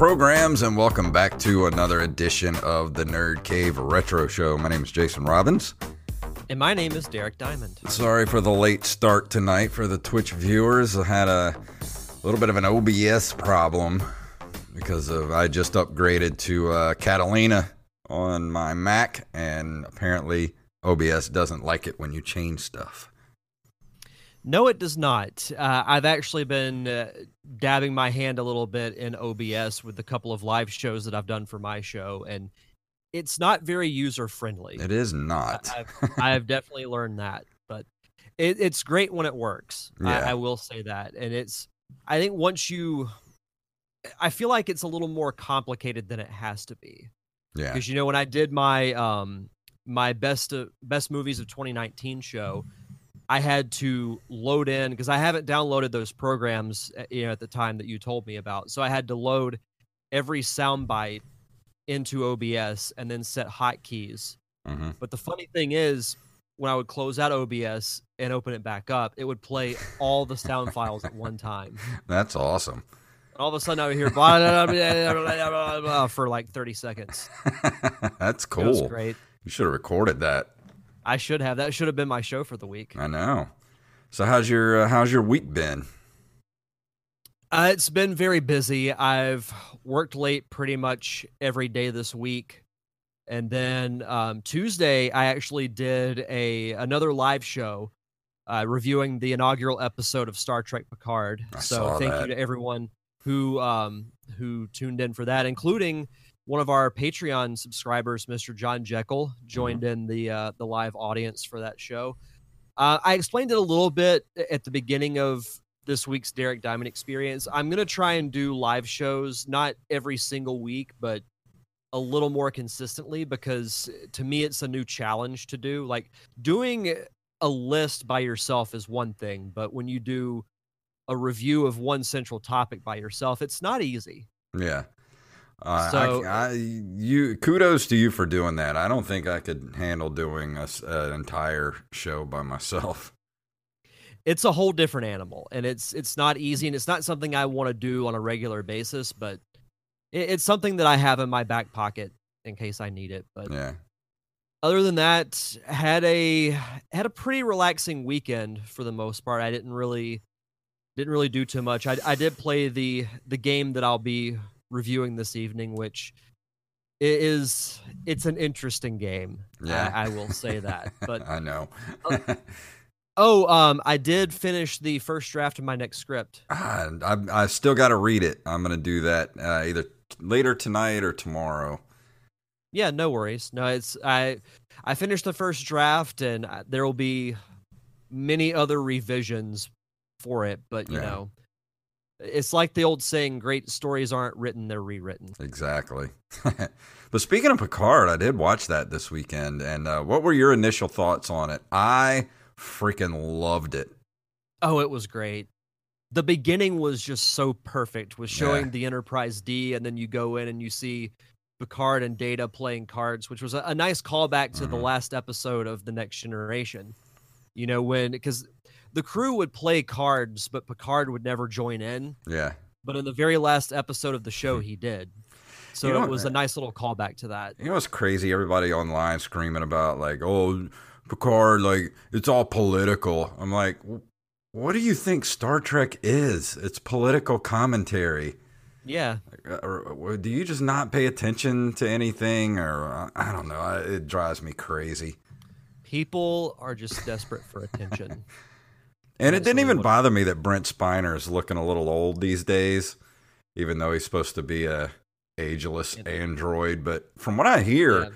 Programs, and welcome back to another edition of the Nerd Cave Retro Show. My name is Jason Robbins. And my name is Derek Diamond. Sorry for the late start tonight for the Twitch viewers. I had a little bit of an OBS problem because of I just upgraded to uh, Catalina on my Mac, and apparently OBS doesn't like it when you change stuff. No, it does not. Uh, I've actually been uh, dabbing my hand a little bit in OBS with a couple of live shows that I've done for my show, and it's not very user friendly. It is not. I've, I've definitely learned that, but it, it's great when it works. Yeah. I, I will say that, and it's. I think once you, I feel like it's a little more complicated than it has to be. yeah. because you know when I did my um my best uh, best movies of 2019 show, I had to load in because I haven't downloaded those programs uh, you know at the time that you told me about. So I had to load every soundbite into OBS and then set hotkeys. hmm But the funny thing is, when I would close out OBS and open it back up, it would play all the sound files at one time. That's awesome. And all of a sudden, I would hear blah, blah, blah, for like 30 seconds. That's cool. great. You should have recorded that. I should have. That should have been my show for the week. I know. So how's your uh, how's your week been? Uh, it's been very busy. I've worked late pretty much every day this week, and then um, Tuesday I actually did a another live show uh, reviewing the inaugural episode of Star Trek Picard. I so thank that. you to everyone who um, who tuned in for that, including one of our Patreon subscribers, Mr. John Jekyll, joined in the uh, the live audience for that show. Uh, I explained it a little bit at the beginning of this week's Derek Diamond experience. I'm going to try and do live shows, not every single week, but a little more consistently because to me, it's a new challenge to do. Like doing a list by yourself is one thing, but when you do a review of one central topic by yourself, it's not easy. Yeah. Uh, So- I, I, you kudos to you for doing that. I don't think I could handle doing a an entire show by myself. It's a whole different animal, and it's it's not easy, and it's not something I want to do on a regular basis, but it, it's something that I have in my back pocket in case I need it. But Yeah. other than that had a had a pretty relaxing weekend for the most part i didn't really didn't really do too much i, I did play the the game that i'll be reviewing this evening which i- is it's an interesting game Yeah. I, I will say that but I know. oh um i did finish the first draft of my next script Ah, I've, I've still got to read it. I'm going to do that uh, either later tonight or tomorrow. yeah no worries no it's i i finished the first draft and uh, there will be many other revisions for it but you Yeah. know it's like the old saying great stories aren't written they're rewritten Exactly. but speaking of Picard, I did watch that this weekend. And uh, what were your initial thoughts on it? I freaking loved it. oh it was great the beginning was just so perfect with showing Yeah. the enterprise d and then you go in and you see picard and data playing cards which was a, a nice callback to the Mhm. last episode of the next generation you know when because the crew would play cards but picard would never join in Yeah. but in the very last episode of the show he did so You know it was a uh, nice little callback to that You know what's crazy? Everybody online screaming about like, oh, Picard, like it's all political. I'm like, what do you think Star Trek is? It's political commentary. yeah Uh, Or, or do you just not pay attention to anything? Or uh, I don't know. I- It drives me crazy. people are just desperate for attention And it didn't even bother me that Brent Spiner is looking a little old these days, even though he's supposed to be a ageless Yeah. android. But from what I hear, Yeah.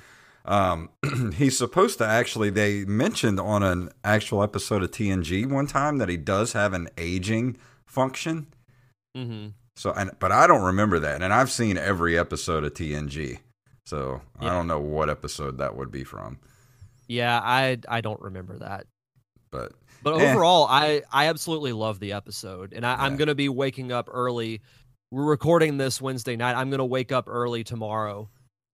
Um, he's supposed to actually. They mentioned on an actual episode of TNG one time that he does have an aging function. Mm-hmm. So, and but I don't remember that, and I've seen every episode of TNG. So I don't know what episode that would be from, Yeah, I I don't remember that. but But Eh. overall, I I absolutely love the episode, and I, I'm gonna be waking up early. We're recording this Wednesday night. I'm gonna wake up early tomorrow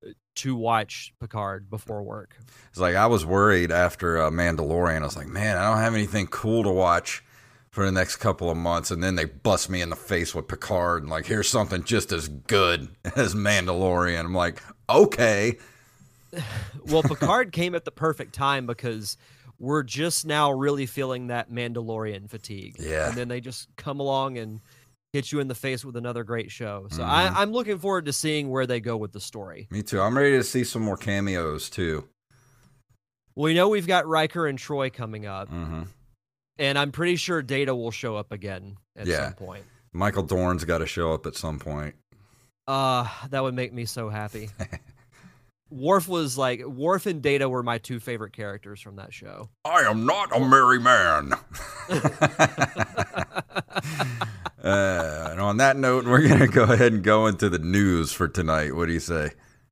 uh, to watch Picard before work. It's like I was worried after uh, Mandalorian. I was like, man, I don't have anything cool to watch for the next couple of months. And then they bust me in the face with Picard and like, here's something just as good as Mandalorian. I'm like, okay. Well, Picard came at the perfect time because we're just now really feeling that Mandalorian fatigue. Yeah. And then they just come along and hit you in the face with another great show. So Mhm. I, I'm looking forward to seeing where they go with the story. Me too. I'm ready to see some more cameos too. We know we've got Riker and Troi coming up, hmm and I'm pretty sure Data will show up again at Yeah. some point. Michael Dorn's got to show up at some point. Uh, that would make me so happy. Worf was like Worf and Data were my two favorite characters from that show. I am not a merry man. uh, and on that note, we're going to go ahead and go into the news for tonight. What do you say?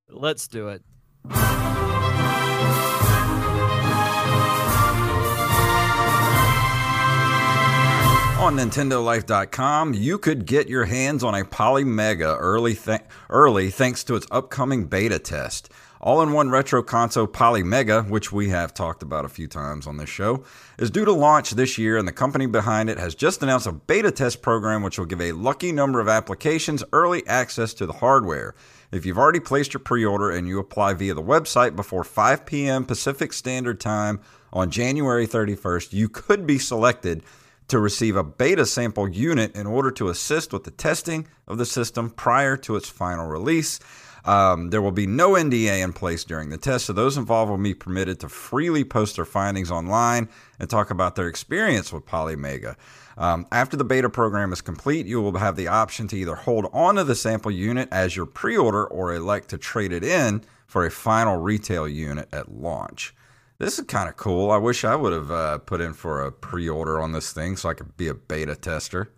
Let's do it. On NintendoLife.com, you could get your hands on a Polymega early, th- early thanks to its upcoming beta test. All in one retro console Polymega, which we have talked about a few times on this show, is due to launch this year, and the company behind it has just announced a beta test program which will give a lucky number of applications early access to the hardware. If you've already placed your pre order and you apply via the website before 5 p.m. Pacific Standard Time on January 31st, you could be selected to receive a beta sample unit in order to assist with the testing of the system prior to its final release. Um, there will be no NDA in place during the test, so those involved will be permitted to freely post their findings online and talk about their experience with Polymega. Um, after the beta program is complete, you will have the option to either hold onto the sample unit as your pre order or elect to trade it in for a final retail unit at launch. This is kind of cool. I wish I would have uh, put in for a pre order on this thing so I could be a beta tester.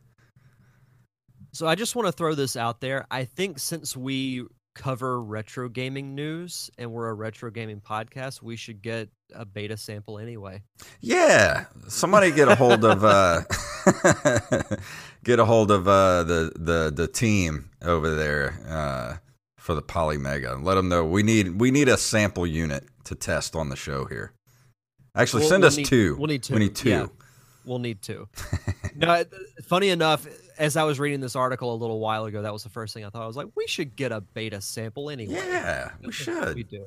So I just want to throw this out there. I think since we cover retro gaming news and we're a retro gaming podcast, we should get a beta sample anyway. Yeah, somebody get a hold of uh, get a hold of uh, the the the team over there uh, for the Polymega. And let them know we need we need a sample unit to test on the show here. Actually, We'll- send we'll us need- two. we'll need two, We need two. yeah. We'll need two. no, it- funny enough, as I was reading this article a little while ago, that was the first thing I thought. I was like, we should get a beta sample anyway. Yeah, we should. We do.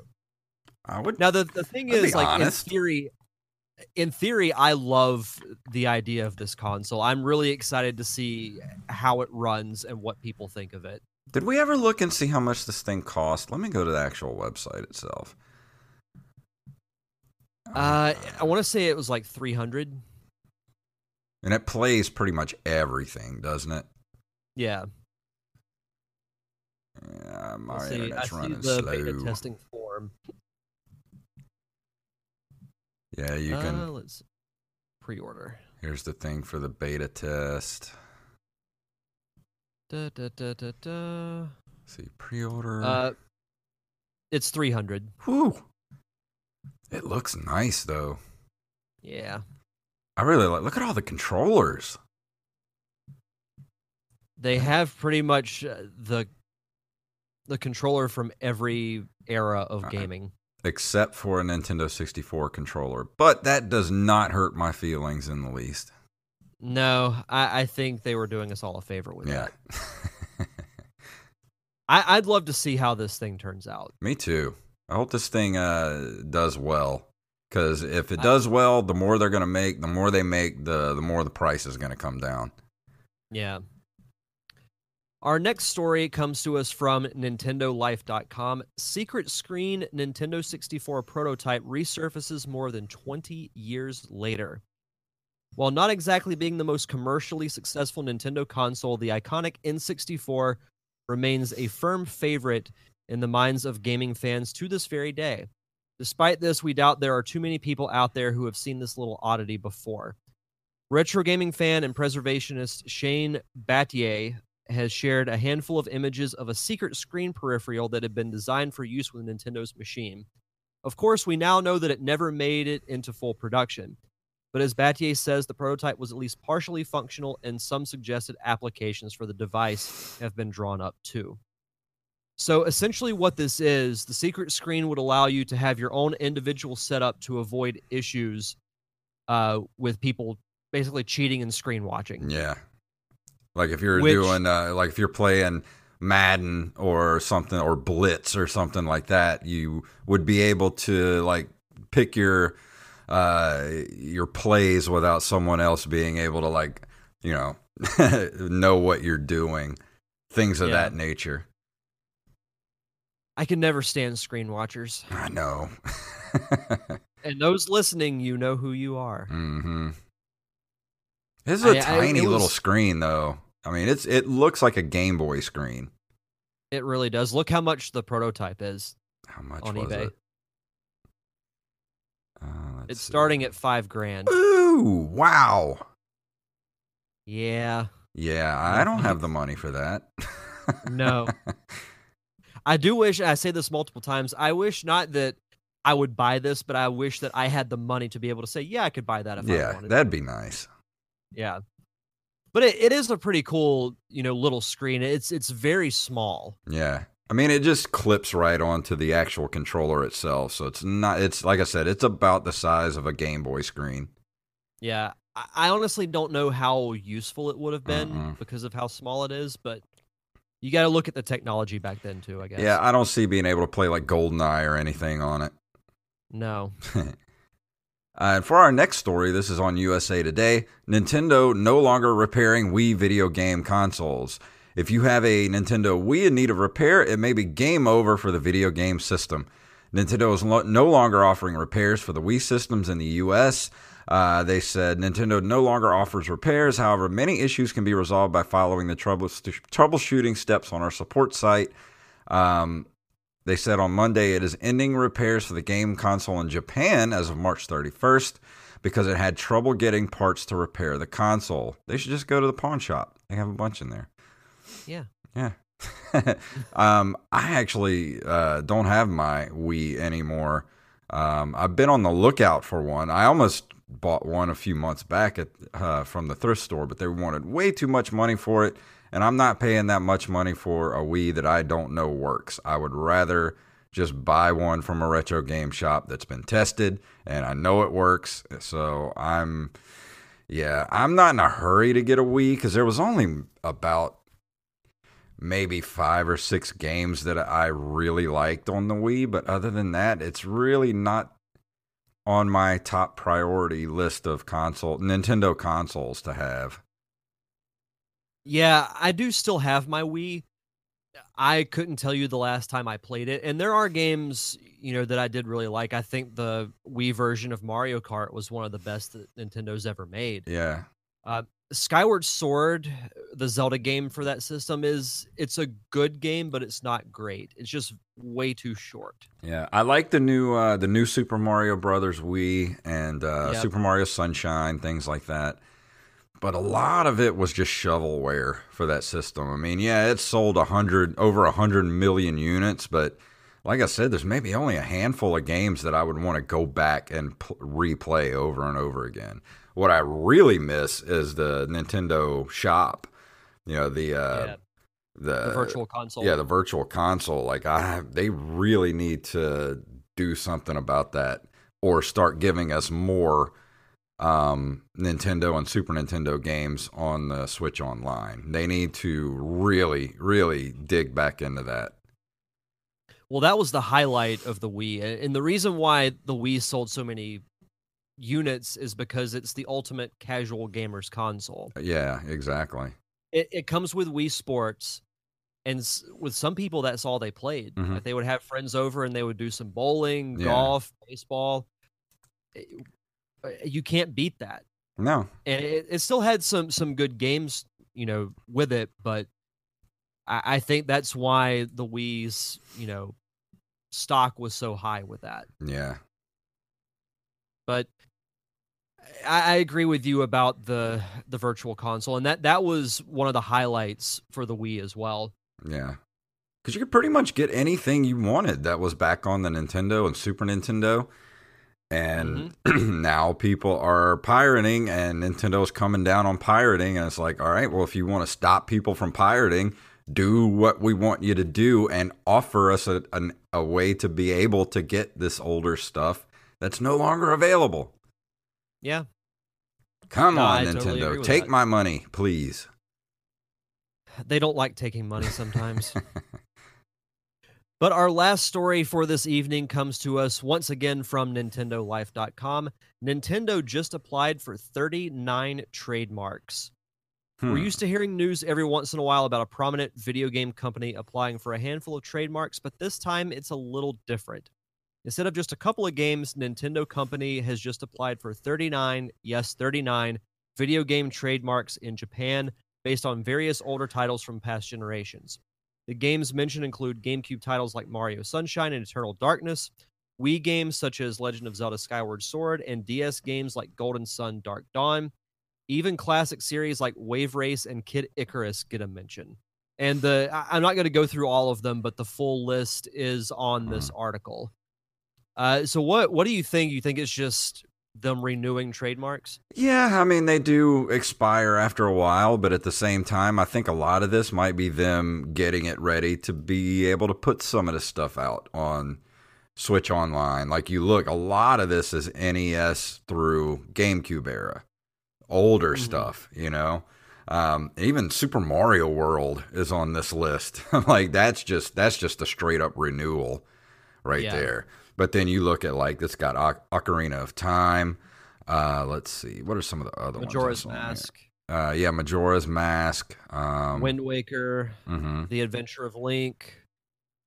I would. Now the the thing I'd is, like honest. in theory, in theory, I love the idea of this console. I'm really excited to see how it runs and what people think of it. Did we ever look and see how much this thing cost? Let me go to the actual website itself. Uh, I want to say it was like 300. And it plays pretty much everything, doesn't it? Yeah, Yeah, my Let's see, I internet's see running the beta slow. testing form. Yeah, you uh, can. let's pre-order. Here's the thing for the beta test. Da, da, da, da, da. see, pre-order. Uh, it's 300. Whew. It looks nice though. Yeah, I really like. Look at all the controllers. they have pretty much uh, the the controller from every era of gaming. except for a Nintendo 64 controller. But that does not hurt my feelings in the least. No, I, I think they were doing us all a favor with Yeah. that. I, I'd love to see how this thing turns out. Me too. I hope this thing uh, does well. Because if it does well, the more they're going to make, the more they make, the the more the price is going to come down. Yeah. Our next story comes to us from NintendoLife.com. Secret Screen Nintendo 64 prototype resurfaces more than 20 years later. While not exactly being the most commercially successful Nintendo console, the iconic N64 remains a firm favorite in the minds of gaming fans to this very day. Despite this, we doubt there are too many people out there who have seen this little oddity before. Retro gaming fan and preservationist Shane Battier has shared a handful of images of a secret screen peripheral that had been designed for use with Nintendo's machine. Of course, we now know that it never made it into full production. But as Battier says, the prototype was at least partially functional, and some suggested applications for the device have been drawn up too. So essentially, what this is the secret screen would allow you to have your own individual setup to avoid issues uh, with people basically cheating and screen watching. Yeah. Like if you're Which- doing, uh, like if you're playing Madden or something, or Blitz or something like that, you would be able to like pick your uh your plays without someone else being able to like you know know what you're doing things of Yeah. that nature I can never stand screen watchers. i know And those listening, you know who you are. hmm this is a I- I- tiny it little was- screen though i mean it's it looks like a game boy screen It really does. Look how much the prototype is how much on was eBay. it uh, It's see. starting at five grand. ooh wow Yeah. Yeah, I don't have the money for that. No. I do wish I say this multiple times. I wish not that I would buy this, but I wish that I had the money to be able to say, yeah, I could buy that if I yeah, that'd be nice. Yeah. But it, it is a pretty cool, you know, little screen. It's it's very small. Yeah. I mean, it just clips right onto the actual controller itself. So it's not, it's like I said, it's about the size of a Game Boy screen. Yeah. I, I honestly don't know how useful it would have been Mm-mm. because of how small it is, but you got to look at the technology back then too, I guess. Yeah, I don't see being able to play like GoldenEye or anything on it. No. Uh, and for our next story, this is on USA Today. Nintendo no longer repairing Wii video game consoles. If you have a Nintendo Wii in need of repair, it may be game over for the video game system. Nintendo is lo- no longer offering repairs for the Wii systems in the US. Uh, they said Nintendo no longer offers repairs. However, many issues can be resolved by following the trouble- troubleshooting steps on our support site. Um, they said on Monday it is ending repairs for the game console in Japan as of March 31st because it had trouble getting parts to repair the console. They should just go to the pawn shop. They have a bunch in there. Yeah. Yeah. um, I actually uh, don't have my Wii anymore. Um, I've been on the lookout for one. I almost bought one a few months back at uh, from the thrift store, but they wanted way too much money for it, and I'm not paying that much money for a Wii that I don't know works. I would rather just buy one from a retro game shop that's been tested and I know it works. So I'm, yeah, I'm not in a hurry to get a Wii because there was only about maybe five or six games that I really liked on the Wii, but other than that, it's really not on my top priority list of console Nintendo consoles to have. Yeah, I do still have my Wii. I couldn't tell you the last time I played it, and there are games, you know, that I did really like. I think the Wii version of Mario Kart was one of the best that Nintendo's ever made. Yeah. Skyward Sword, the Zelda game for that system is it's a good game, but it's not great. It's just way too short. Yeah, I like the new uh, the new Super Mario Brothers Wii and uh, Yep. Super Mario Sunshine, things like that. But a lot of it was just shovelware for that system. I mean, yeah, it sold a hundred over a hundred million units, but like I said, there's maybe only a handful of games that I would want to go back and pl- replay over and over again. What I really miss is the Nintendo Shop. You know the uh, Yeah, the, the virtual console. yeah, the virtual console. Like I, they really need to do something about that, or start giving us more um, Nintendo and Super Nintendo games on the Switch Online. They need to really, really dig back into that. Well, that was the highlight of the Wii. And the reason why the Wii sold so many units is because it's the ultimate casual gamers console. Yeah, exactly. It, it comes with Wii Sports. And s- with some people, that's all they played. Mhm. Like they would have friends over and they would do some bowling, Yeah. golf, baseball. It- uh, you can't beat that. No, and it, it still had some some good games, you know, with it. But I, I think that's why the Wii's, you know, stock was so high with that. Yeah. But I, I agree with you about the the virtual console, and that that was one of the highlights for the Wii as well. Yeah. Because you could pretty much get anything you wanted that was back on the Nintendo and Super Nintendo. And Mm-hmm. now people are pirating, and Nintendo's coming down on pirating. And it's like, all right, well, if you want to stop people from pirating, do what we want you to do and offer us a, an, a way to be able to get this older stuff that's no longer available. Yeah, Come No, on, I Nintendo. with Take that. my money, please. they don't like taking money sometimes. But our last story for this evening comes to us once again from NintendoLife.com. Nintendo just applied for 39 trademarks. We're Hmm. used to hearing news every once in a while about a prominent video game company applying for a handful of trademarks, but this time it's a little different. Instead of just a couple of games, Nintendo Company has just applied for 39, yes, 39 video game trademarks in Japan based on various older titles from past generations. The games mentioned include GameCube titles like Mario Sunshine and Eternal Darkness, Wii games such as Legend of Zelda Skyward Sword, and DS games like Golden Sun Dark Dawn. Even classic series like Wave Race and Kid Icarus get a mention. And the I'm not going to go through all of them, but the full list is on this mm. article. Uh, so what what do you think? You think it's just them renewing trademarks? Yeah, I mean, they do expire after a while, but at the same time, I think a lot of this might be them getting it ready to be able to put some of this stuff out on Switch Online. Like, you look, a lot of this is NES through GameCube era, older Mhm. stuff, you know? Um, even Super Mario World is on this list. like, that's just, that's just a straight up renewal right Yeah. there. But then you look at like this got Oc- Ocarina of Time. Uh, let's see, what are some of the other Majora's ones? On Mask. Uh, yeah, Majora's Mask. Um, Wind Waker, mhm. The Adventure of Link.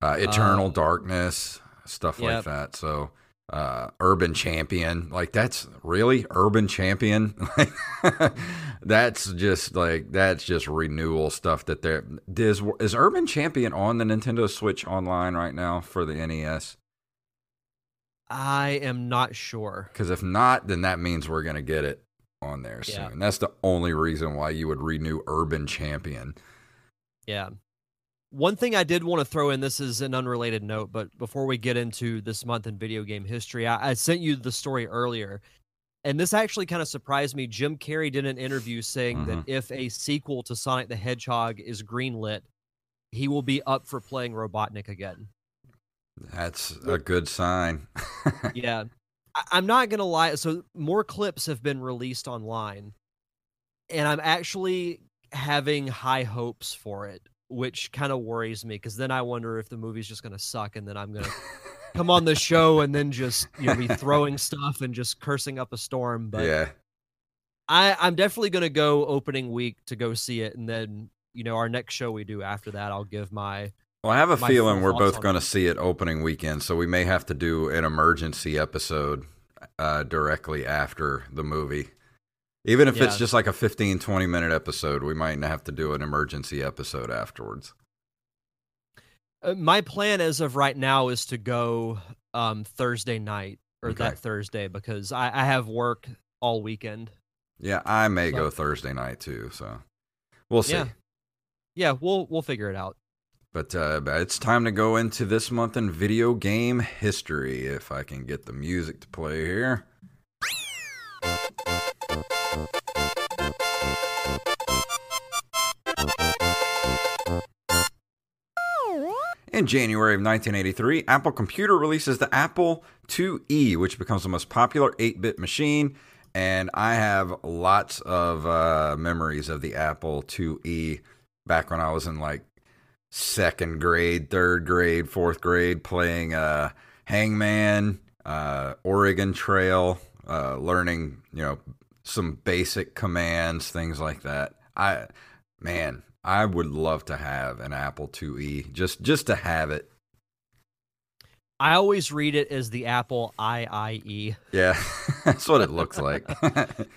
uh, Eternal uh, Darkness, stuff like that. So, uh, Urban Champion, like that's really Urban Champion. that's just like that's just renewal stuff that they're is is Urban Champion on the Nintendo Switch online right now for the NES. I am not sure. Because if not, then that means we're gonna get it on there Yeah. soon. That's the only reason why you would renew Urban Champion. Yeah. One thing I did want to throw in this is an unrelated note, but before we get into this month in video game history, I, I sent you the story earlier. And this actually kind of surprised me. Jim Carrey did an interview saying that mm-hmm. if a sequel to Sonic the Hedgehog is greenlit, he will be up for playing Robotnik again. That's a good sign. yeah. I, I'm not going to lie. So, more clips have been released online, and I'm actually having high hopes for it, which kind of worries me because then I wonder if the movie's just going to suck and then I'm going to come on the show and then just you know be throwing stuff and just cursing up a storm. But yeah. I, I'm definitely going to go opening week to go see it, and then you know our next show we do after that, I'll give my Well, I have a feeling we're both going to see it opening weekend, so we may have to do an emergency episode uh, directly after the movie. Even if it's just like a 15, 20 minute episode, we might have to do an emergency episode afterwards. Uh, my plan as of right now is to go um Thursday night or Okay. that Thursday because I, I have work all weekend. Yeah, I may So- go Thursday night too, so we'll see. Yeah. Yeah, we'll we'll figure it out. But uh, it's time to go into this month in video game history. If I can get the music to play here. In January of 1983, Apple Computer releases the Apple IIe, which becomes the most popular 8 bit machine. And I have lots of uh, memories of the Apple IIe back when I was in like second grade, third grade, fourth grade, playing uh, Hangman, uh, Oregon Trail, uh, learning, you know, some basic commands, things like that. I, man, I would love to have an Apple IIe, just just to have it. I always read it as the Apple IIE. Yeah, that's what it looks like.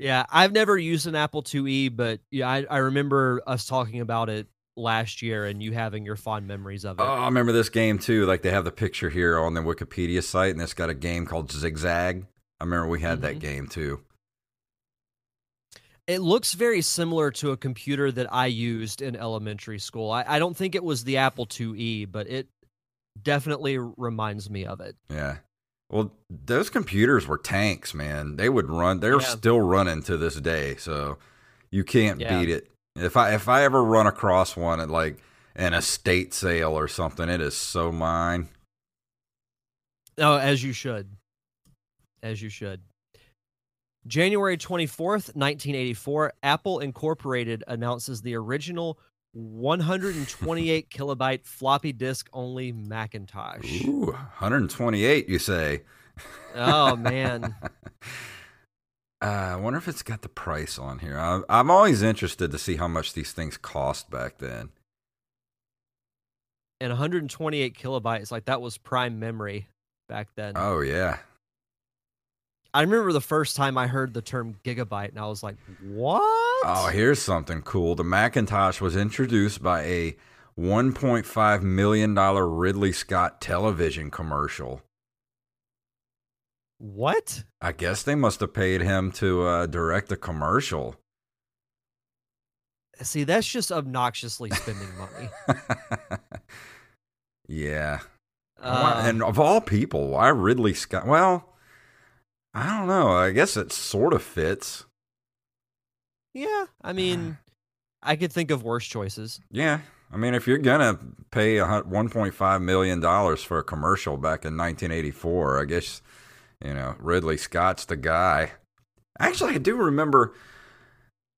Yeah, I've never used an Apple IIe, but yeah, I, I remember us talking about it last year and you having your fond memories of it. Oh, I remember this game too. Like they have the picture here on the Wikipedia site, and it's got a game called Zigzag. I remember we had that Mhm. game too. It looks very similar to a computer that I used in elementary school. I, I don't think it was the Apple IIe, but it definitely reminds me of it. Yeah. Well, those computers were tanks, man. They would run. They're Yeah. still running to this day, so you can't Yeah. beat it. If I if I ever run across one at like an estate sale or something, it is so mine. Oh, as you should. As you should. January 24th, 1984, Apple Incorporated announces the original 128 kilobyte floppy disk only Macintosh. Ooh, 128, you say? Oh, man. Uh, I wonder if it's got the price on here. I, I'm always interested to see how much these things cost back then. And 128 kilobytes, like that was prime memory back then. Oh yeah, I remember the first time I heard the term gigabyte, and I was like, what? Oh, here's something cool. The Macintosh was introduced by a $1.5 million Ridley Scott television commercial. What? I guess they must have paid him to uh, direct a commercial. See, that's just obnoxiously spending money. yeah. Uh, and of all people, why Ridley Scott? Well, I don't know. I guess it sort of fits. yeah, I mean, I could think of worse choices. Yeah. I mean, if you're going to pay a $1.5 million for a commercial back in 1984, I guess, you know, Ridley Scott's the guy. Actually, I do remember,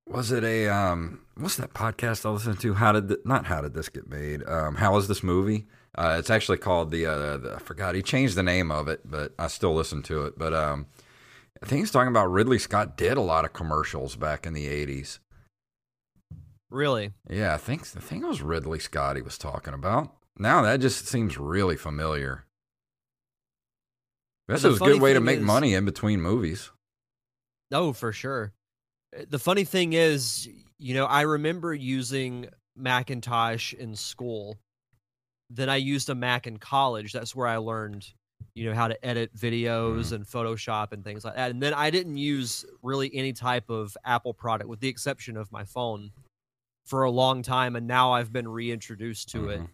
was it a, um, what's that podcast I listened to? How did, th- not how did this get made? Um, how is this movie? Uh, it's actually called the, uh, the, I forgot, he changed the name of it, but I still listen to it. But, um, I think he's talking about Ridley Scott did a lot of commercials back in the 80s. Really? Yeah, I think the thing was Ridley Scott he was talking about. Now that just seems really familiar. This is a good way to make is- money in between movies. Oh, for sure. Uh, The funny thing is, you know, I remember using Macintosh in school. Then I used a Mac in college. That's where I learned, you know, how to edit videos and Photoshop and things like that. And then I didn't use really any type of Apple product, with the exception of my phone, for a long time. And now I've been reintroduced to it, Mhm.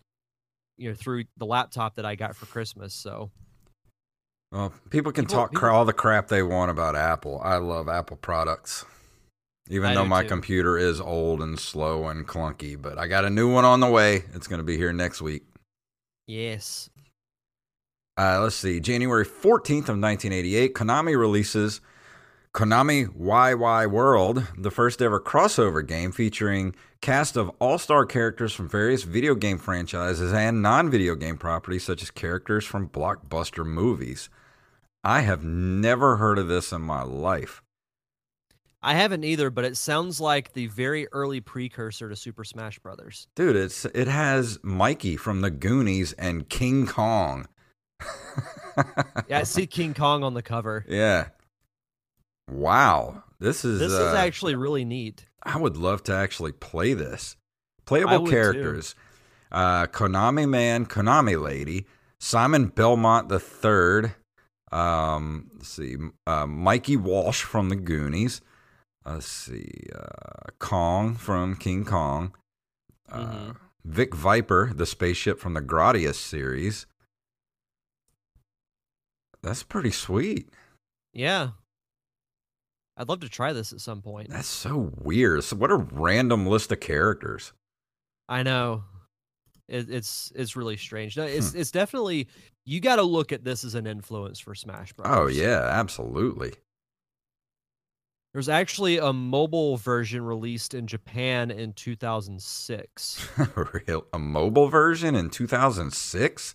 you know, through the laptop that I got for Christmas. So Well, people can People- talk people- all the crap they want about Apple. I love Apple products. Even I though my too. computer is old and slow and clunky, but I got a new one on the way. It's going to be here next week. yes, Uh, let's see. January 14th of 1988, Konami releases Konami Wai Wai World, the first ever crossover game featuring cast of all-star characters from various video game franchises and non-video game properties such as characters from blockbuster movies. I have never heard of this in my life. I haven't either, but it sounds like the very early precursor to Super Smash Brothers. Dude, it's it has Mikey from the Goonies and King Kong. Yeah, I see King Kong on the cover. Yeah. Wow. This is This uh, is actually really neat. I would love to actually play this. Playable characters: uh, Konami Man, Konami Lady, Simon Belmont the Third. Um, let's see, uh, Mikey Walsh from the Goonies. Let's see, uh, Kong from King Kong. Uh, Mhm. Vic Viper, the spaceship from the Gradius series. That's pretty sweet. Yeah. I'd love to try this at some point. That's so weird. So what a random list of characters. I know. It, it's it's really strange. No, it's Hmm. it's definitely you got to look at this as an influence for Smash Bros. Oh yeah, absolutely. There's actually a mobile version released in Japan in 2006. Real- a mobile version in 2006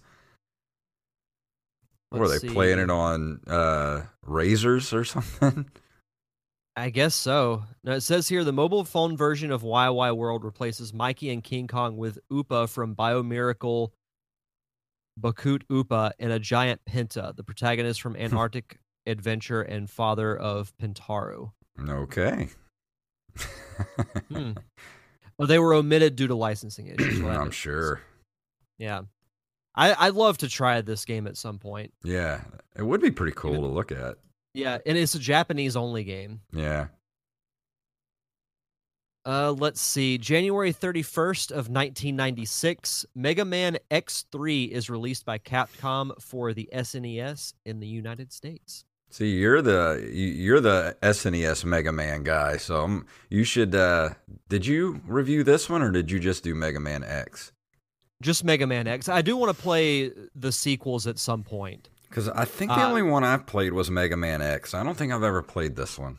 were they Let's playing it on uh Razrs or something I guess so. Now it says here the mobile phone version of Wai Wai World replaces Mikey and King Kong with Upa from Biomiracle Bakut Upa and a giant Penta, the protagonist from Antarctic Adventure and father of Pentaru. okay Hmm. Well, they were omitted due to licensing issues. I'm sure. Yeah. I, I'd love to try this game at some point. Yeah, it would be pretty cool to look at. Yeah, and it's a Japanese only game. Yeah. Uh, let's see. January 31st of 1996, Mega Man X3 is released by Capcom for the SNES in the United States. See, you're the you- you're the SNES Mega Man guy, so um, you should. Uh, did you review this one, or did you just do Mega Man X? Just Mega Man X. I do want to play the sequels at some point. Because I think the Uh, only one I've played was Mega Man X. I don't think I've ever played this one.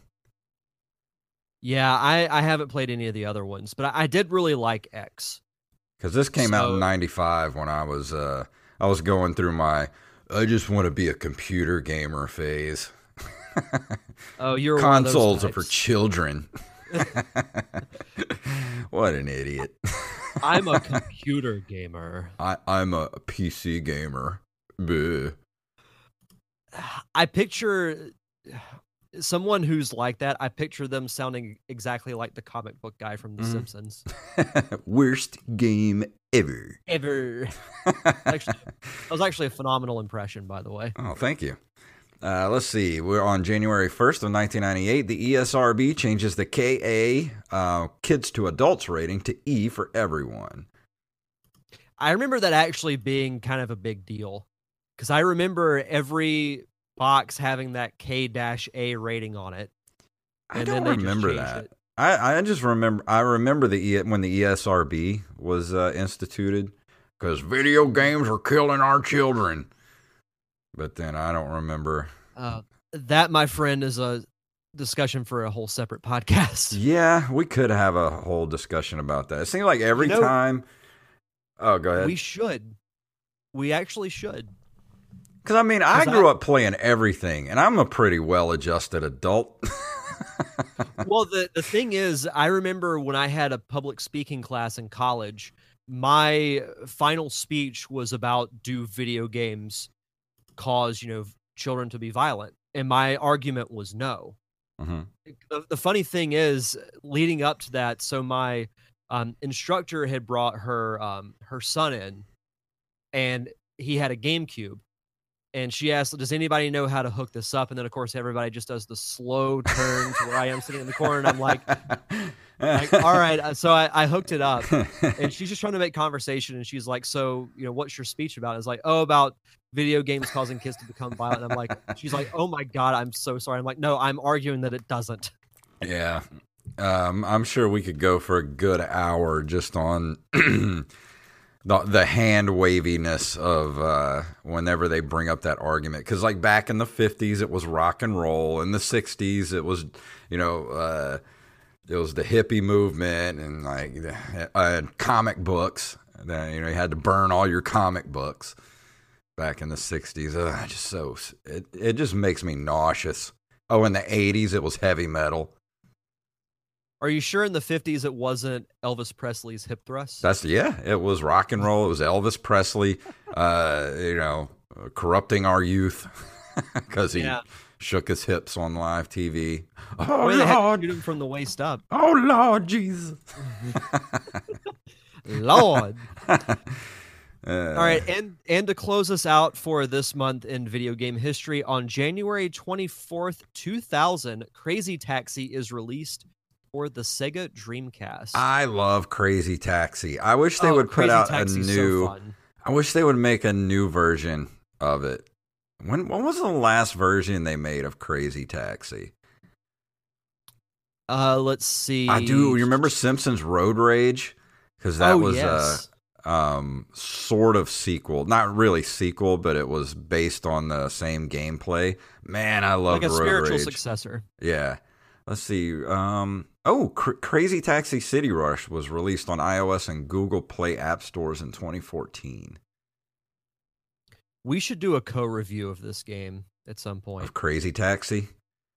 Yeah, I, I haven't played any of the other ones, but I, I did really like X. Because this came out in '95 when I was uh, I was going through my I just want to be a computer gamer phase. Oh, you're one of those Consoles are for children. what an idiot. I'm a computer gamer. I, I'm a PC gamer. Buh. I picture someone who's like that. I picture them sounding exactly like the comic book guy from The Mhm. Simpsons. Worst game ever. Ever. Actually, that was actually a phenomenal impression, by the way. Oh, thank you. Uh, let's see. We're on January 1st of 1998. The ESRB changes the KA uh, kids to adults rating to E for everyone. I remember that actually being kind of a big deal because I remember every box having that K A rating on it. I And don't then they remember that. it. I, I just remember I remember the when the ESRB was uh, instituted because video games are killing our children. But then I don't remember. Uh, that, my friend, is a discussion for a whole separate podcast. Yeah, we could have a whole discussion about that. It seems like every know- time. Oh, go ahead. We should. We actually should. Because I mean, I grew I- up playing everything, and I'm a pretty well-adjusted adult. well, the the thing is, I remember when I had a public speaking class in college, my final speech was about do video games cause you know children to be violent, and my argument was no. Mhm. The, the funny thing is, leading up to that, so my um, instructor had brought her um, her son in, and he had a GameCube. And she asked, "Does anybody know how to hook this up?" And then, of course, everybody just does the slow turn to where I am sitting in the corner, and I'm like, like all right. uh, So I, I hooked it up, and she's just trying to make conversation. And she's like, "So, you know, what's your speech about?" It's like, "Oh, about video games causing kids to become violent." And I'm like, she's like, "Oh my god, I'm so sorry." I'm like, "No, I'm arguing that it doesn't." Yeah. Um, I'm sure we could go for a good hour just on the the hand waviness of uh, whenever they bring up that argument. Because like back in the 50s, it was rock and roll. In the 60s, it was you know uh, it was the hippie movement and like uh, comic books. You know you had to burn all your comic books back in the 60s. Ugh, just so it it just makes me nauseous. Oh, in the 80s, it was heavy metal. Are you sure in the 50s it wasn't Elvis Presley's hip thrust? That's yeah. It was rock and roll. It was Elvis Presley. Uh, you know, corrupting our youth because he Yeah. shook his hips on live TV. Oh Where they had to Lord! shoot him from the waist up. Oh Lord Jesus! Lord. Uh, All right, and and to close us out for this month in video game history, on January 24th, 2000, Crazy Taxi is released for the Sega Dreamcast. I love Crazy Taxi. I wish they Oh, would put out a so new. fun. I wish they would make a new version of it. When when was the last version they made of Crazy Taxi? Uh, let's see. I do. You remember Simpsons Road Rage? Because that oh, was yes. a um, sort of sequel, not really sequel, but it was based on the same gameplay. Man, I love like a Road spiritual Rage. successor. Yeah. Let's see. Um, oh, Cr- Crazy Taxi City Rush was released on iOS and Google Play app stores in 2014. We should do a co-review of this game at some point. Of Crazy Taxi.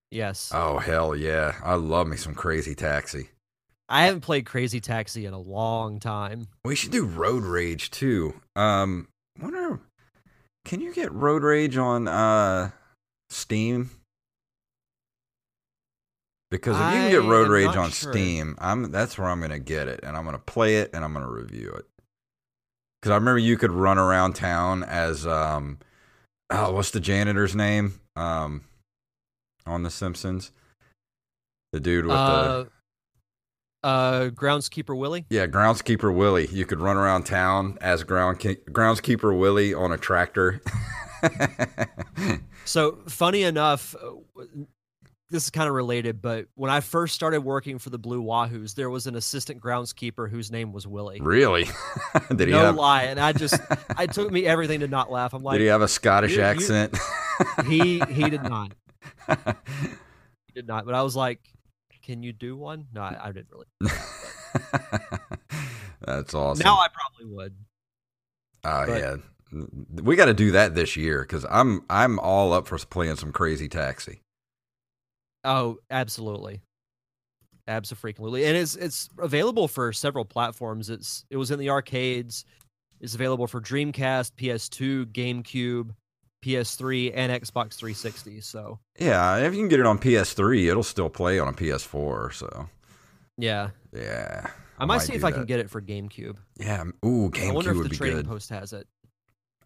Yes. Oh hell yeah! I love me some Crazy Taxi. I haven't played Crazy Taxi in a long time. We should do Road Rage too. Um, wonder, can you get Road Rage on uh Steam? Because if you can get Road Rage on sure. Steam, I'm that's where I'm gonna get it, and I'm gonna play it, and I'm gonna review it. Because I remember you could run around town as um, oh, what's the janitor's name? Um, on The Simpsons, the dude with the Uh, uh, groundskeeper Willie. yeah groundskeeper Willie. You could run around town as ground groundskeeper Willie on a tractor. So funny enough, uh, this is kind of related, but when I first started working for the Blue Wahoos, there was an assistant groundskeeper whose name was Willie. really? did he no have? lie, and I just it took me everything to not laugh. I'm like, did he have a Scottish accent? he he did not, he did not. But I was like, can you do one? No, I, I didn't really. That's awesome. Now I probably would. Oh But- yeah, we got to do that this year because I'm I'm all up for playing some Crazy Taxi. Oh, absolutely. Absolutely. And it's it's available for several platforms. It's it was in the arcades. It's available for Dreamcast, PS2, GameCube, PS3, and Xbox 360. So Yeah, if you can get it on PS3, it'll still play on a PS4. So yeah. yeah, I might, see if I can get it for GameCube. Yeah, ooh, GameCube. I wonder if would the be Trading good. Post has it.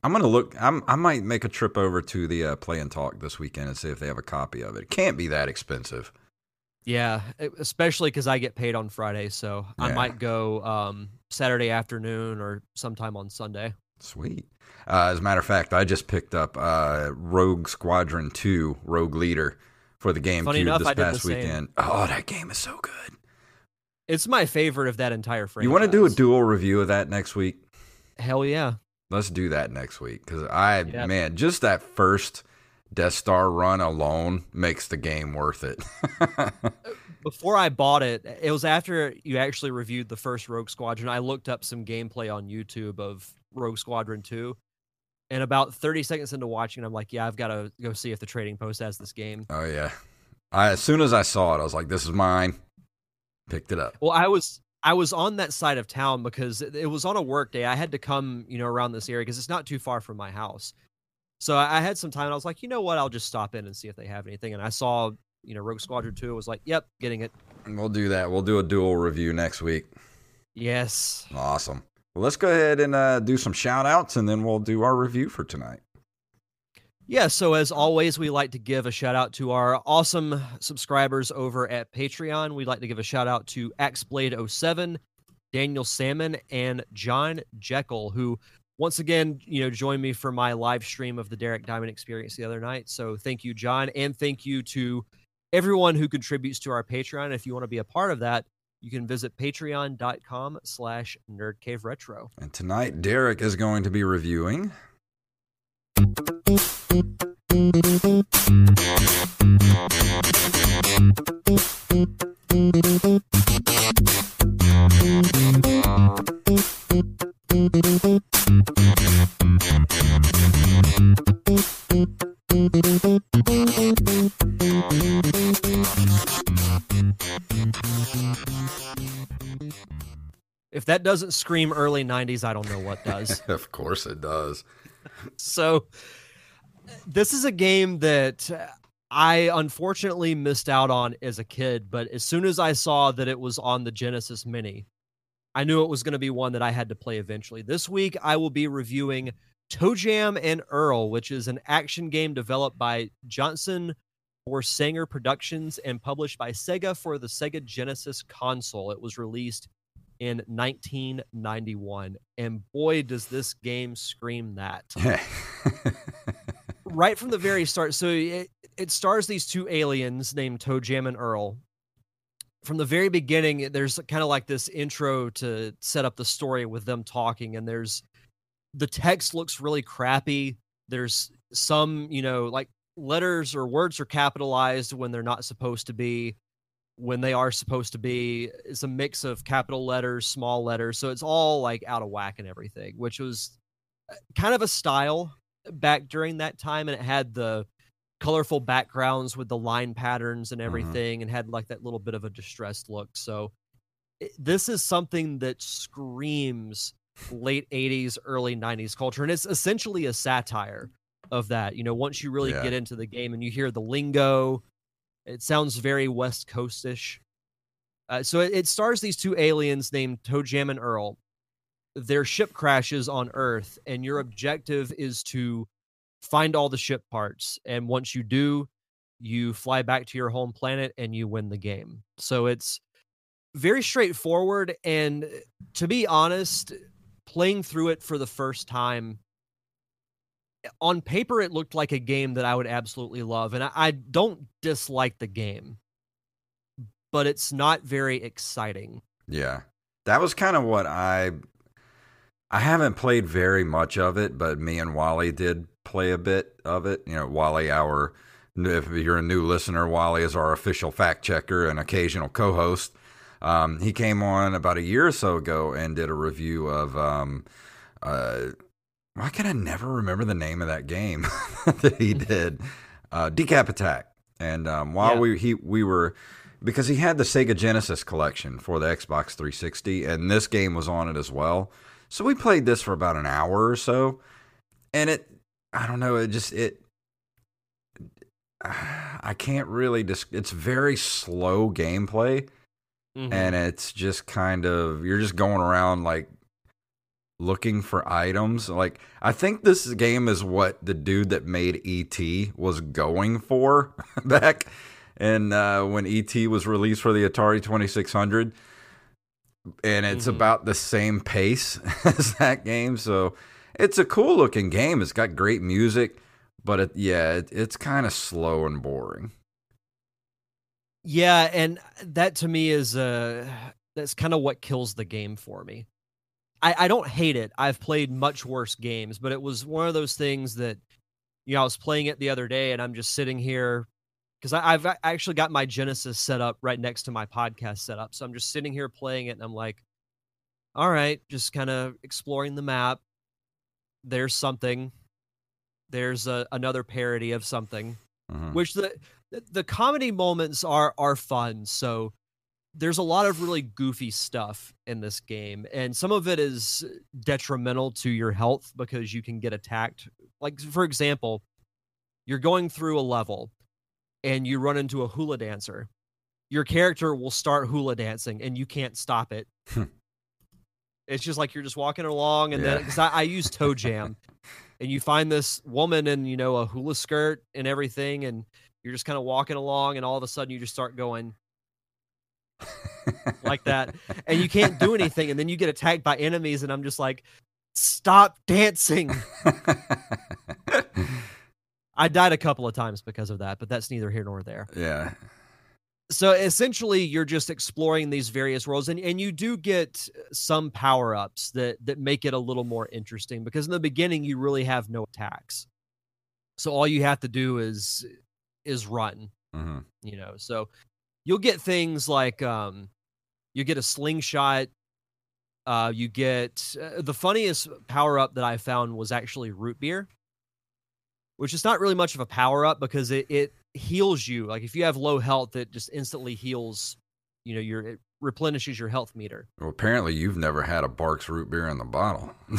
I'm gonna look. I'm I might make a trip over to the uh, Play and Talk this weekend and see if they have a copy of it. It can't be that expensive. Yeah, especially because I get paid on Friday, so I might go um, Saturday afternoon or sometime on Sunday. Sweet. Uh, as a matter of fact, I just picked up uh, Rogue Squadron 2 Rogue Leader for the GameCube enough, this I did the past same. weekend. Oh, that game is so good. It's my favorite of that entire franchise. You want to do a dual review of that next week? Hell yeah! Let's do that next week because I man, just that first Death Star run alone makes the game worth it. before I bought it, it was after you actually reviewed the first Rogue Squadron. I looked up some gameplay on YouTube of Rogue Squadron 2. And about 30 seconds into watching, I'm like, yeah, I've got to go see if the trading post has this game. oh yeah, I as soon as I saw it, I was like, "This is mine." Picked it up. Well, I was I was on that side of town because it was on a work day. I had to come, you know, around this area because it's not too far from my house. So I I had some time. And I was like, you know what? I'll just stop in and see if they have anything. And I saw, you know, Rogue Squadron 2. I was like, yep, getting it. We'll do that. We'll do a dual review next week. Yes. Awesome. Well, let's go ahead and uh, do some shout outs and then we'll do our review for tonight. Yeah, so as always, we like to give a shout out to our awesome subscribers over at Patreon. We'd like to give a shout out to AxeBlade07, Daniel Salmon, and John Jekyll, who once again, you know, joined me for my live stream of the Derek Diamond experience the other night. So thank you, John, and thank you to everyone who contributes to our Patreon. If you want to be a part of that, you can visit patreon.com slash nerdcaveretro. And tonight, Derek is going to be reviewing. If that doesn't scream early 90s, I don't know what does. of course, it does. so this is a game that I unfortunately missed out on as a kid, but as soon as I saw that it was on the Genesis Mini, I knew it was going to be one that I had to play eventually. This week I will be reviewing Toe Jam and Earl, which is an action game developed by Johnson Voorsanger Productions and published by Sega for the Sega Genesis console. It was released in 1991. And boy, does this game scream that right from the very start. So it, it stars these two aliens named Toe Jam and Earl. From the very beginning, there's kind of like this intro to set up the story with them talking, and there's the text looks really crappy. There's some, you know, like letters or words are capitalized when they're not supposed to be. When they are supposed to be, it's a mix of capital letters, small letters. So it's all like out of whack and everything, which was uh, kind of a style back during that time and it had the colorful backgrounds with the line patterns and everything and had like that little bit of a distressed look so it, this is something that screams late 80s early 90s culture and it's essentially a satire of that you know once you really Yeah. get into the game and you hear the lingo It sounds very West Coastish. Uh, so it, it stars these two aliens named ToeJam and Earl. Their ship crashes on Earth, and your objective is to find all the ship parts. And once you do, you fly back to your home planet and you win the game. So it's very straightforward. And uh, to be honest, playing through it for the first time, uh, on paper, it looked like a game that I would absolutely love. And I, I don't dislike the game, but it's not very exciting. Yeah. That was kind of what I I haven't played very much of it, but me and Wally did play a bit of it. You know, Wally, our if you're a new listener, Wally is our official fact checker and occasional co-host. Um, he came on about a year or so ago and did a review of. Um, uh, why can I never remember the name of that game that he did? Uh, Decap Attack. And um, while yeah. we he we were because he had the Sega Genesis collection for the Xbox 360, and this game was on it as well. So we played this for about an hour or so, and it I don't know it just it I can't really just it's very slow gameplay. Mm-hmm. And it's just kind of you're just going around like looking for items. Like I think this game is what the dude that made ET was going for back and uh, when ET was released for the Atari 2600 and it's mm-hmm. about the same pace as that game. So it's a cool looking game. It's got great music, but it, yeah, it, it's kind of slow and boring. Yeah, and that to me is uh that's kind of what kills the game for me. I, I don't hate it. I've played much worse games, but it was one of those things that you know I was playing it the other day, and I'm just sitting here because I've actually got my Genesis set up right next to my podcast setup, so I'm just sitting here playing it, and I'm like, all right, just kind of exploring the map. There's something. There's a, another parody of something, mm-hmm. which the the comedy moments are are fun. So there's a lot of really goofy stuff in this game and some of it is detrimental to your health because you can get attacked like for example you're going through a level and you run into a hula dancer your character will start hula dancing and you can't stop it hmm. it's just like you're just walking along and yeah. then because I, I use ToeJam and you find this woman in you know a hula skirt and everything and you're just kind of walking along and all of a sudden you just start going like that and you can't do anything and then you get attacked by enemies and i'm just like stop dancing i died a couple of times because of that but that's neither here nor there yeah so essentially you're just exploring these various worlds and, and you do get some power-ups that that make it a little more interesting because in the beginning you really have no attacks so all you have to do is is run mm-hmm. you know so you'll get things like um, you get a slingshot. Uh, you get uh, the funniest power up that I found was actually root beer, which is not really much of a power up because it, it heals you. Like if you have low health, it just instantly heals. You know, your it replenishes your health meter. Well, apparently you've never had a Barq's root beer in the bottle.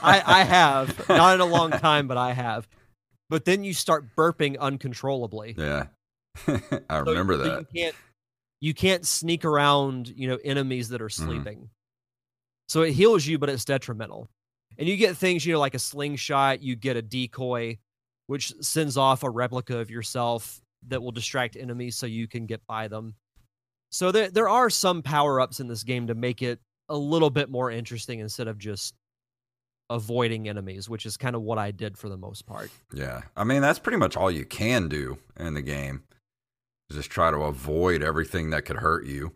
I, I have not in a long time, but I have but then you start burping uncontrollably. Yeah. I so remember that. You can't you can't sneak around, you know, enemies that are mm-hmm. sleeping. Mm-hmm. So it heals you, but it's detrimental. And you get things, you know, like a slingshot, you get a decoy, which sends off a replica of yourself that will distract enemies so you can get by them. So there there are some power ups in this game to make it a little bit more interesting instead of just avoiding enemies, which is kind of what I did for the most part. Yeah. I mean, that's pretty much all you can do in the game. Just try to avoid everything that could hurt you.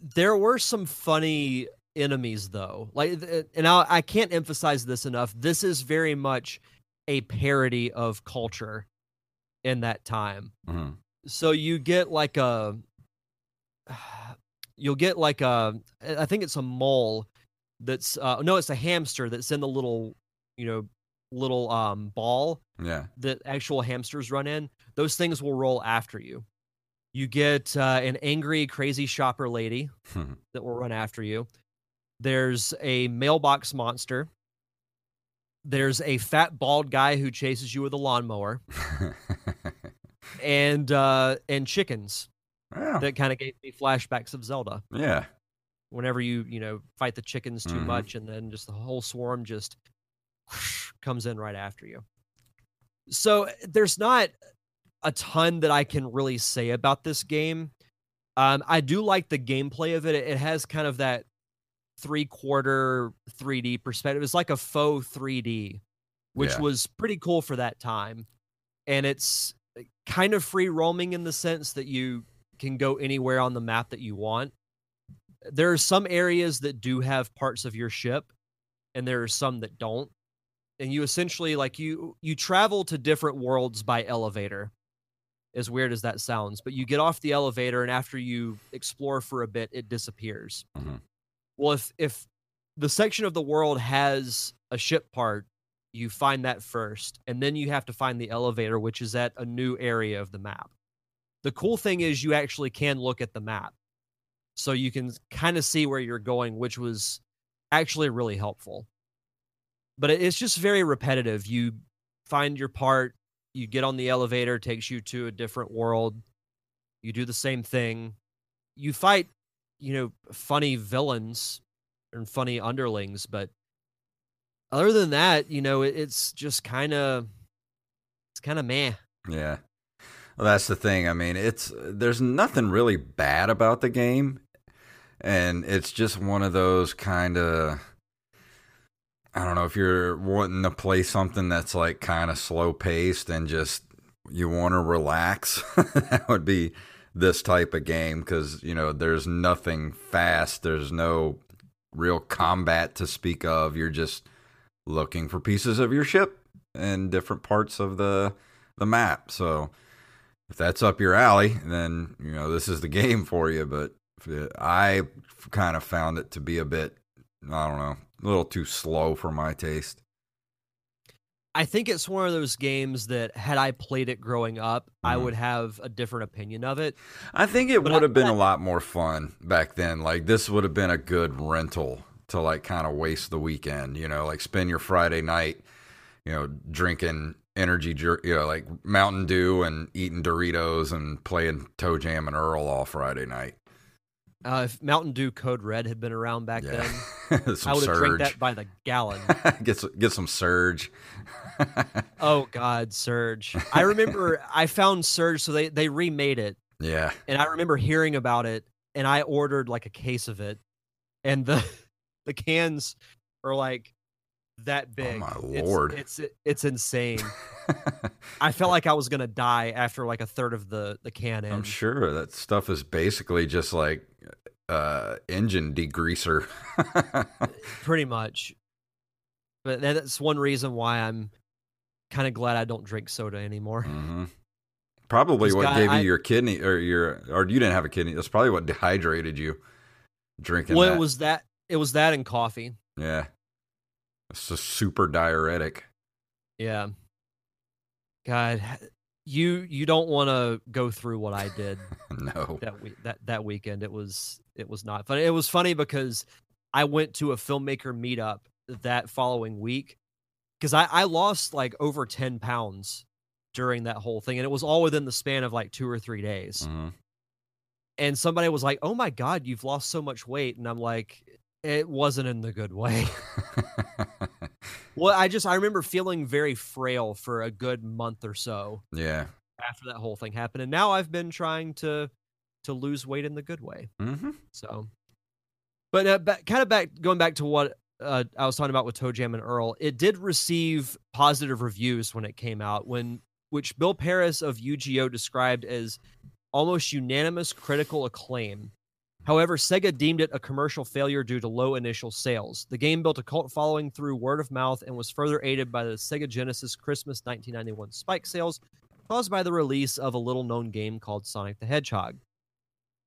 There were some funny enemies though. Like and I, I can't emphasize this enough. This is very much a parody of culture in that time. Mm-hmm. So you get like a you'll get like a I think it's a mole that's uh no it's a hamster that's in the little you know little um ball yeah that actual hamsters run in those things will roll after you you get uh, an angry crazy shopper lady that will run after you there's a mailbox monster there's a fat bald guy who chases you with a lawnmower, and uh, and chickens yeah. that kind of gave me flashbacks of Zelda. yeah. Whenever you you know fight the chickens too Mhm. much, and then just the whole swarm just comes in right after you. So there's not a ton that I can really say about this game. Um, I do like the gameplay of it. It has kind of that three quarter 3D perspective. It was like a faux 3D, which Yeah. was pretty cool for that time. And it's uh, kind of free roaming in the sense that you can go anywhere on the map that you want. There are some areas that do have parts of your ship, and there are some that don't. And you essentially like you you travel to different worlds by elevator. As weird as that sounds, but you get off the elevator and after you explore for a bit, it disappears. Mhm. Well, if if the section of the world has a ship part, you find that first, and then you have to find the elevator, which is at a new area of the map. The cool thing is you actually can look at the map. So you can kind of see where you're going, which was actually really helpful. But it's just very repetitive. You find your part, you get on the elevator, takes you to a different world. You do the same thing. You fight, you know, funny villains and funny underlings, but other than that, you know, it, it's just kind of it's kind of meh. Yeah. Well, that's the thing. I mean, it's there's nothing really bad about the game, and it's just one of those kind of. I don't know if you're wanting to play something that's like kind of slow paced and just you want to relax. that would be this type of game because you know there's nothing fast. There's no real combat to speak of. You're just looking for pieces of your ship in different parts of the the map. So if that's up your alley, then you know this is the game for you. But I kind of found it to be a bit, I don't know, a little too slow for my taste. I think it's one of those games that had I played it growing up, I Mhm. would have a different opinion of it. I think it But would I- have been but a I- lot more fun back then. Like this would have been a good rental to like kind of waste the weekend. You know, like spend your Friday night, you know, drinking energy, you know, like Mountain Dew and eating Doritos and playing Toe Jam and Earl all Friday night. Uh, if Mountain Dew Code Red had been around back then, then, I would have drank that by the gallon. get some, get some surge. oh God, Surge! I remember I found Surge, so they they remade it, yeah, and I remember hearing about it, and I ordered like a case of it, and the the cans are like that big. Oh my lord. it's it's insane. I felt like I was gonna die after like a third of the the can in. I'm sure that stuff is basically just like uh engine degreaser. pretty much. But that's one reason why I'm kind of glad I don't drink soda anymore. hmm Probably what guy- gave you your kidney or your or you didn't have a kidney. That's probably what dehydrated you. Drinking Well, that. it was that it was that and coffee. yeah. It's a super diuretic. Yeah. God, you you don't want to go through what I did no. that week that that weekend. It was it was not funny. It was funny because I went to a filmmaker meetup that following week because I I lost like over ten pounds during that whole thing, and it was all within the span of like two or three days. Mhm. and somebody was like, "Oh my god, you've lost so much weight," and I'm like, "It wasn't in the good way." well, I just I remember feeling very frail for a good month or so yeah. after that whole thing happened, and now I've been trying to to lose weight in the good way. hmm So, but uh, ba- kind of back going back to what uh, I was talking about with Toe Jam and Earl, it did receive positive reviews when it came out, when which Bill Paris of UGO described as almost unanimous critical acclaim. However, Sega deemed it a commercial failure due to low initial sales. The game built a cult following through word of mouth and was further aided by the Sega Genesis Christmas 1991 spike sales caused by the release of a little known game called Sonic the Hedgehog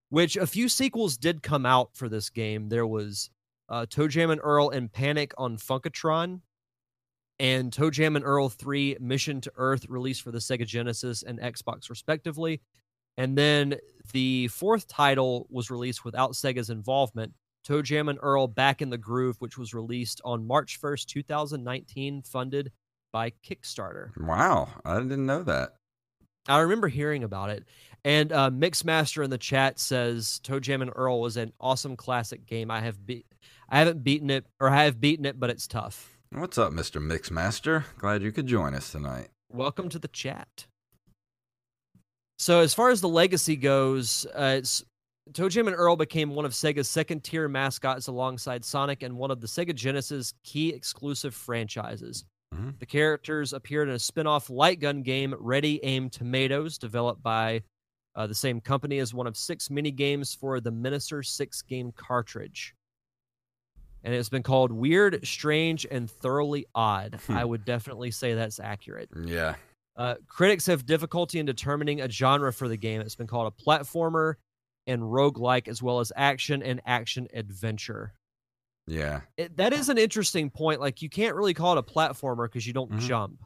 which a few sequels did come out for this game. There was uh, Toe Jam and Earl and Panic on Funkotron, and Toe Jam and Earl 3 Mission to Earth released for the Sega Genesis and Xbox, respectively. And then the fourth title was released without Sega's involvement Toe Jam and Earl Back in the Groove, which was released on March 1st, 2019, funded by Kickstarter. Wow, I didn't know that. I remember hearing about it. And uh, Mixmaster in the chat says Toe Jam and Earl was an awesome classic game. I have beat, I haven't beaten it, or I have beaten it, but it's tough. What's up, Mister Mixmaster? Glad you could join us tonight. Welcome to the chat. So as far as the legacy goes, uh, it's Toe Jam and Earl became one of Sega's second tier mascots alongside Sonic and one of the Sega Genesis key exclusive franchises. Mm-hmm. The characters appeared in a spin off light gun game, Ready Aim Tomatoes, developed by uh, the same company as one of six mini games for the Menacer 6 game cartridge. And it's been called Weird, Strange, and Thoroughly Odd. Hmm. I would definitely say that's accurate. Yeah, Uh, critics have difficulty in determining a genre for the game. It's been called a platformer and roguelike, as well as action and action adventure. yeah, It, that is an interesting point. Like, you can't really call it a platformer because you don't Mhm. jump.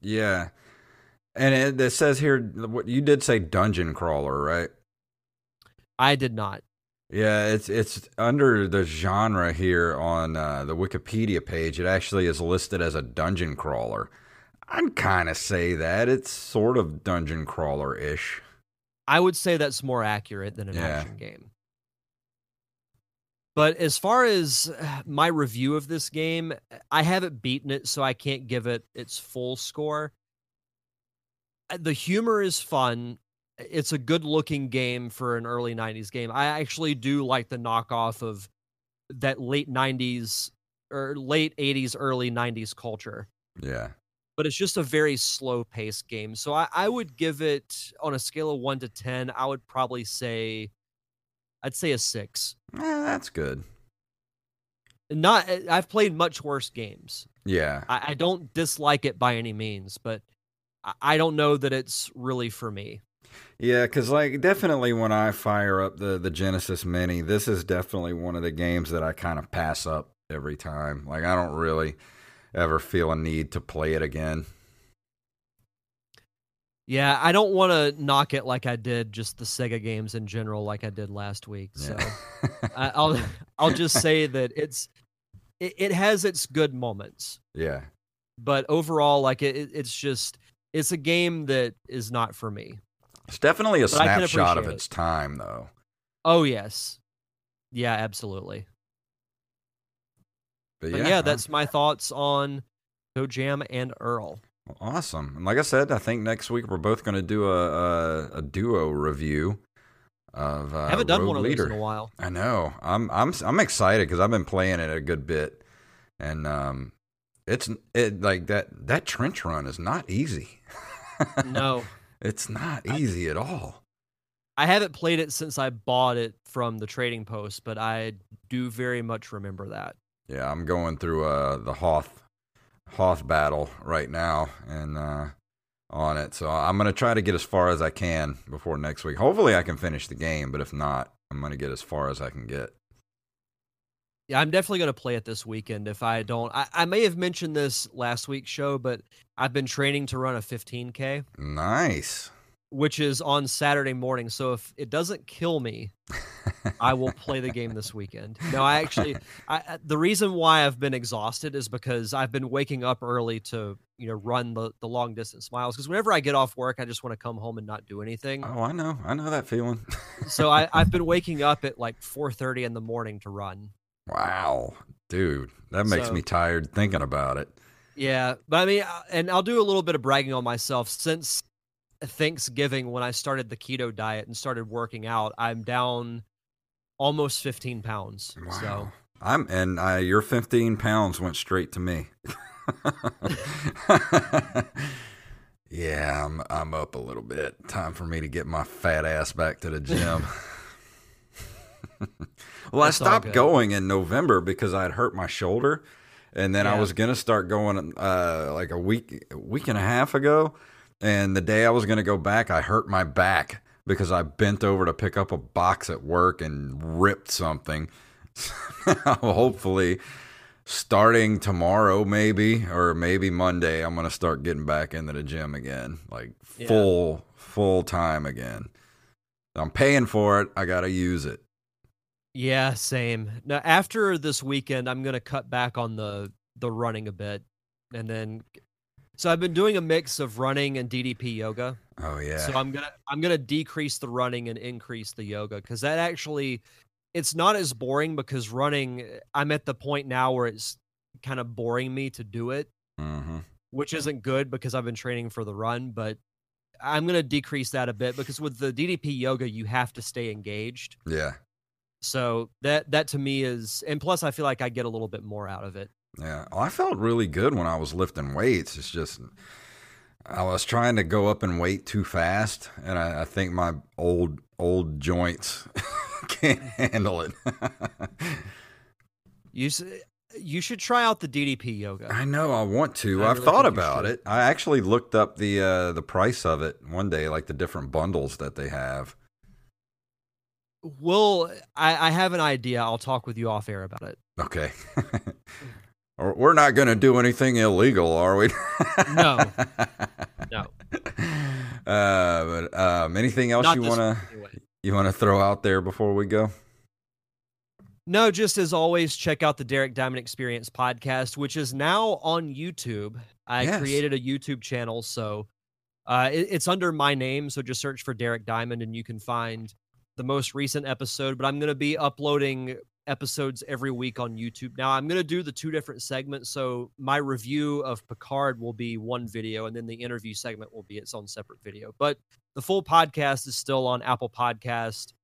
yeah. And it, it says here, what you did say, dungeon crawler, right? I did not. Yeah, it's it's under the genre here on uh, the Wikipedia page. It actually is listed as a dungeon crawler. I'd kind of say that it's sort of dungeon crawler ish. I would say that's more accurate than an Yeah. action game. But as far as uh, my review of this game, I haven't beaten it, so I can't give it its full score. Uh, The humor is fun. It's a good looking game for an early 90s game. I actually do like the knockoff of that late 90s or late 80s, early 90s culture Yeah, but it's just a very slow paced game. So I, I would give it on a scale of one to ten, I would probably say I'd say a six. Eh, that's good. Not eh, I've played much worse games. Yeah, I, I don't dislike it by any means, but I, I don't know that it's really for me. Yeah, because like definitely when I fire up the the Genesis Mini, this is definitely one of the games that I kind of pass up every time. Like I don't really ever feel a need to play it again. Yeah, I don't want to knock it like I did just the Sega games in general, like I did last week. So Yeah. I, I'll I'll just say that it's it, it has its good moments. yeah. but overall like it- it's just it's a game that is not for me It's definitely a snapshot of its time, though. oh yes yeah absolutely But but yeah, yeah, that's my thoughts on Toe Jam and Earl awesome. And like I said, I think next week we're both going to do a, a a duo review of. Uh, I haven't done Rogue one of Leader. those in a while I know. I'm I'm I'm excited because I've been playing it a good bit, and um, it's it like that that trench run is not easy. no it's not easy at all. I haven't played it since I bought it from the trading post but I do very much remember that Yeah, I'm going through uh the Hoth Hoth battle right now and uh on it. So I'm gonna try to get as far as I can before next week. Hopefully I can finish the game, but if not, I'm gonna get as far as I can get. Yeah I'm definitely going to play it this weekend if I don't I, I may have mentioned this last week's show but I've been training to run a 15k Nice. which is on Saturday morning. So if it doesn't kill me, I will play the game this weekend. No, I actually, I, the reason why I've been exhausted is because I've been waking up early to you know run the the long distance miles. Because whenever I get off work, I just want to come home and not do anything. Oh, I know. I know that feeling. so I, I've been waking up at like four thirty in the morning to run. Wow. Dude, that makes So- me tired thinking about it. Yeah, but I mean, uh, and I'll do a little bit of bragging on myself since Thanksgiving when I started the keto diet and started working out. I'm down almost 15 pounds. So I'm and uh, your 15 pounds went straight to me. yeah, I'm I'm up a little bit. Time for me to get my fat ass back to the gym. well, I That's all stopped going in November because I had hurt my shoulder, and then I was gonna start going uh, like a week a week and a half ago. And the day I was gonna go back, I hurt my back because I bent over to pick up a box at work and ripped something. Hopefully, starting tomorrow, maybe, or maybe Monday, I'm gonna start getting back into the gym again, like Yeah. full full time again. I'm paying for it. I gotta use it. Yeah, same. Now after this weekend, I'm gonna cut back on the the running a bit, and then so I've been doing a mix of running and DDP yoga. Oh yeah. So I'm gonna I'm gonna decrease the running and increase the yoga because that actually it's not as boring because running I'm at the point now where it's kind of boring me to do it, hmm which isn't good because I've been training for the run, but I'm gonna decrease that a bit because with the DDP yoga you have to stay engaged. Yeah. So that that to me is and plus I feel like I get a little bit more out of it. Yeah. Oh, I felt really good when I was lifting weights. It's just I was trying to go up in weight too fast, and I, I think my old old joints can't handle it. You you should try out the DDP yoga. I know I want to. I I've really thought about it. I actually looked up the uh, the price of it one day, like the different bundles that they have. Well, I, I have an idea. I'll talk with you off air about it. Okay. We're not going to do anything illegal, are we? No. No. Uh, but um, anything else Not you want to anyway. you want to throw out there before we go? No, just as always, check out the Derek Diamond Experience podcast, which is now on YouTube. I Yes. created a YouTube channel, so uh, it- it's under my name. So just search for Derek Diamond, and you can find the most recent episode. But I'm going to be uploading episodes every week on YouTube. Now I'm going to do the two different segments. So my review of Picard will be one video, and then the interview segment will be its own separate video. But the full podcast is still on Apple Podcast,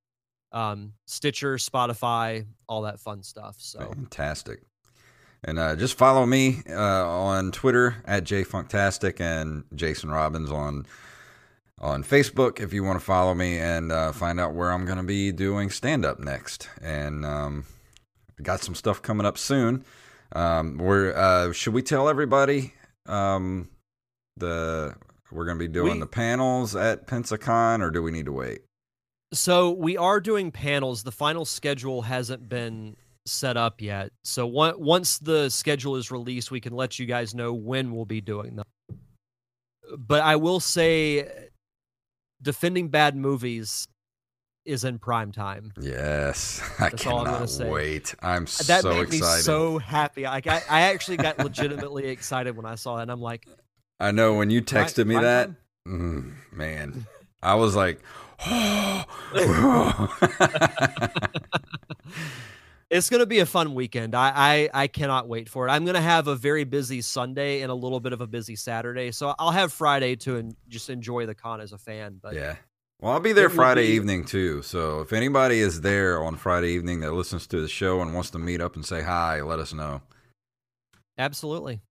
um, Stitcher, Spotify, all that fun stuff. So Fantastic. And uh, just follow me uh, on Twitter at jfunktastic and Jason Robbins on on Facebook if you want to follow me and uh, find out where I'm going to be doing stand up next. And um, got some stuff coming up soon. Um, we're uh, should we tell everybody um, the we're going to be doing We- the panels at Pensacon or do we need to wait? So we are doing panels. The final schedule hasn't been set up yet. So on- once the schedule is released, we can let you guys know when we'll be doing them. But I will say, defending bad movies is in prime time. Yes, I That's I'm cannot say. wait. I'm That so made excited. me so happy. Like I, I actually got legitimately excited when I saw it. And I'm like, I know when you texted me that, mm, man, I was like, it's going to be a fun weekend. I, I I cannot wait for it. I'm going to have a very busy Sunday and a little bit of a busy Saturday, so I'll have Friday to en- just enjoy the con as a fan. But yeah. Well, I'll be there Friday be- evening too. So if anybody is there on Friday evening that listens to the show and wants to meet up and say hi, let us know. absolutely,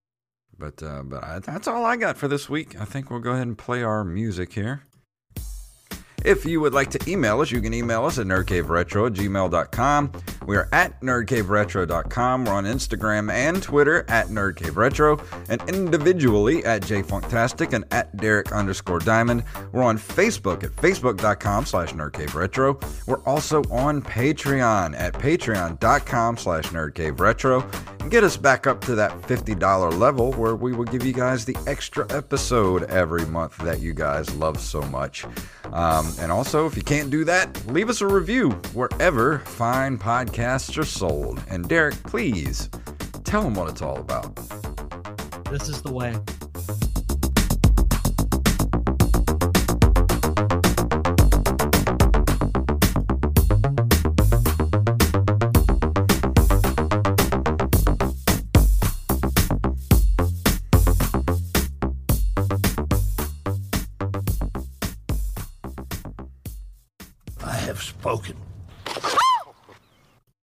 But uh, but I, that's all I got for this week. I think we'll go ahead and play our music here. If you would like to email us, you can email us at nerdcaveretro at gmail.com. We are at nerdcaveretro.com. We're on Instagram and Twitter at nerdcaveretro and individually at jfunktastic and at Derek underscore diamond. We're on Facebook at facebook.com slash nerdcaveretro. We're also on Patreon at patreon.com slash nerdcaveretro. And get us back up to that $50 level where we will give you guys the extra episode every month that you guys love so much. Um, and also, if you can't do that, leave us a review wherever fine podcasts are sold. And Derek, please tell them what it's all about. this is the way. Spoken.